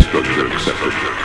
Structure accepted.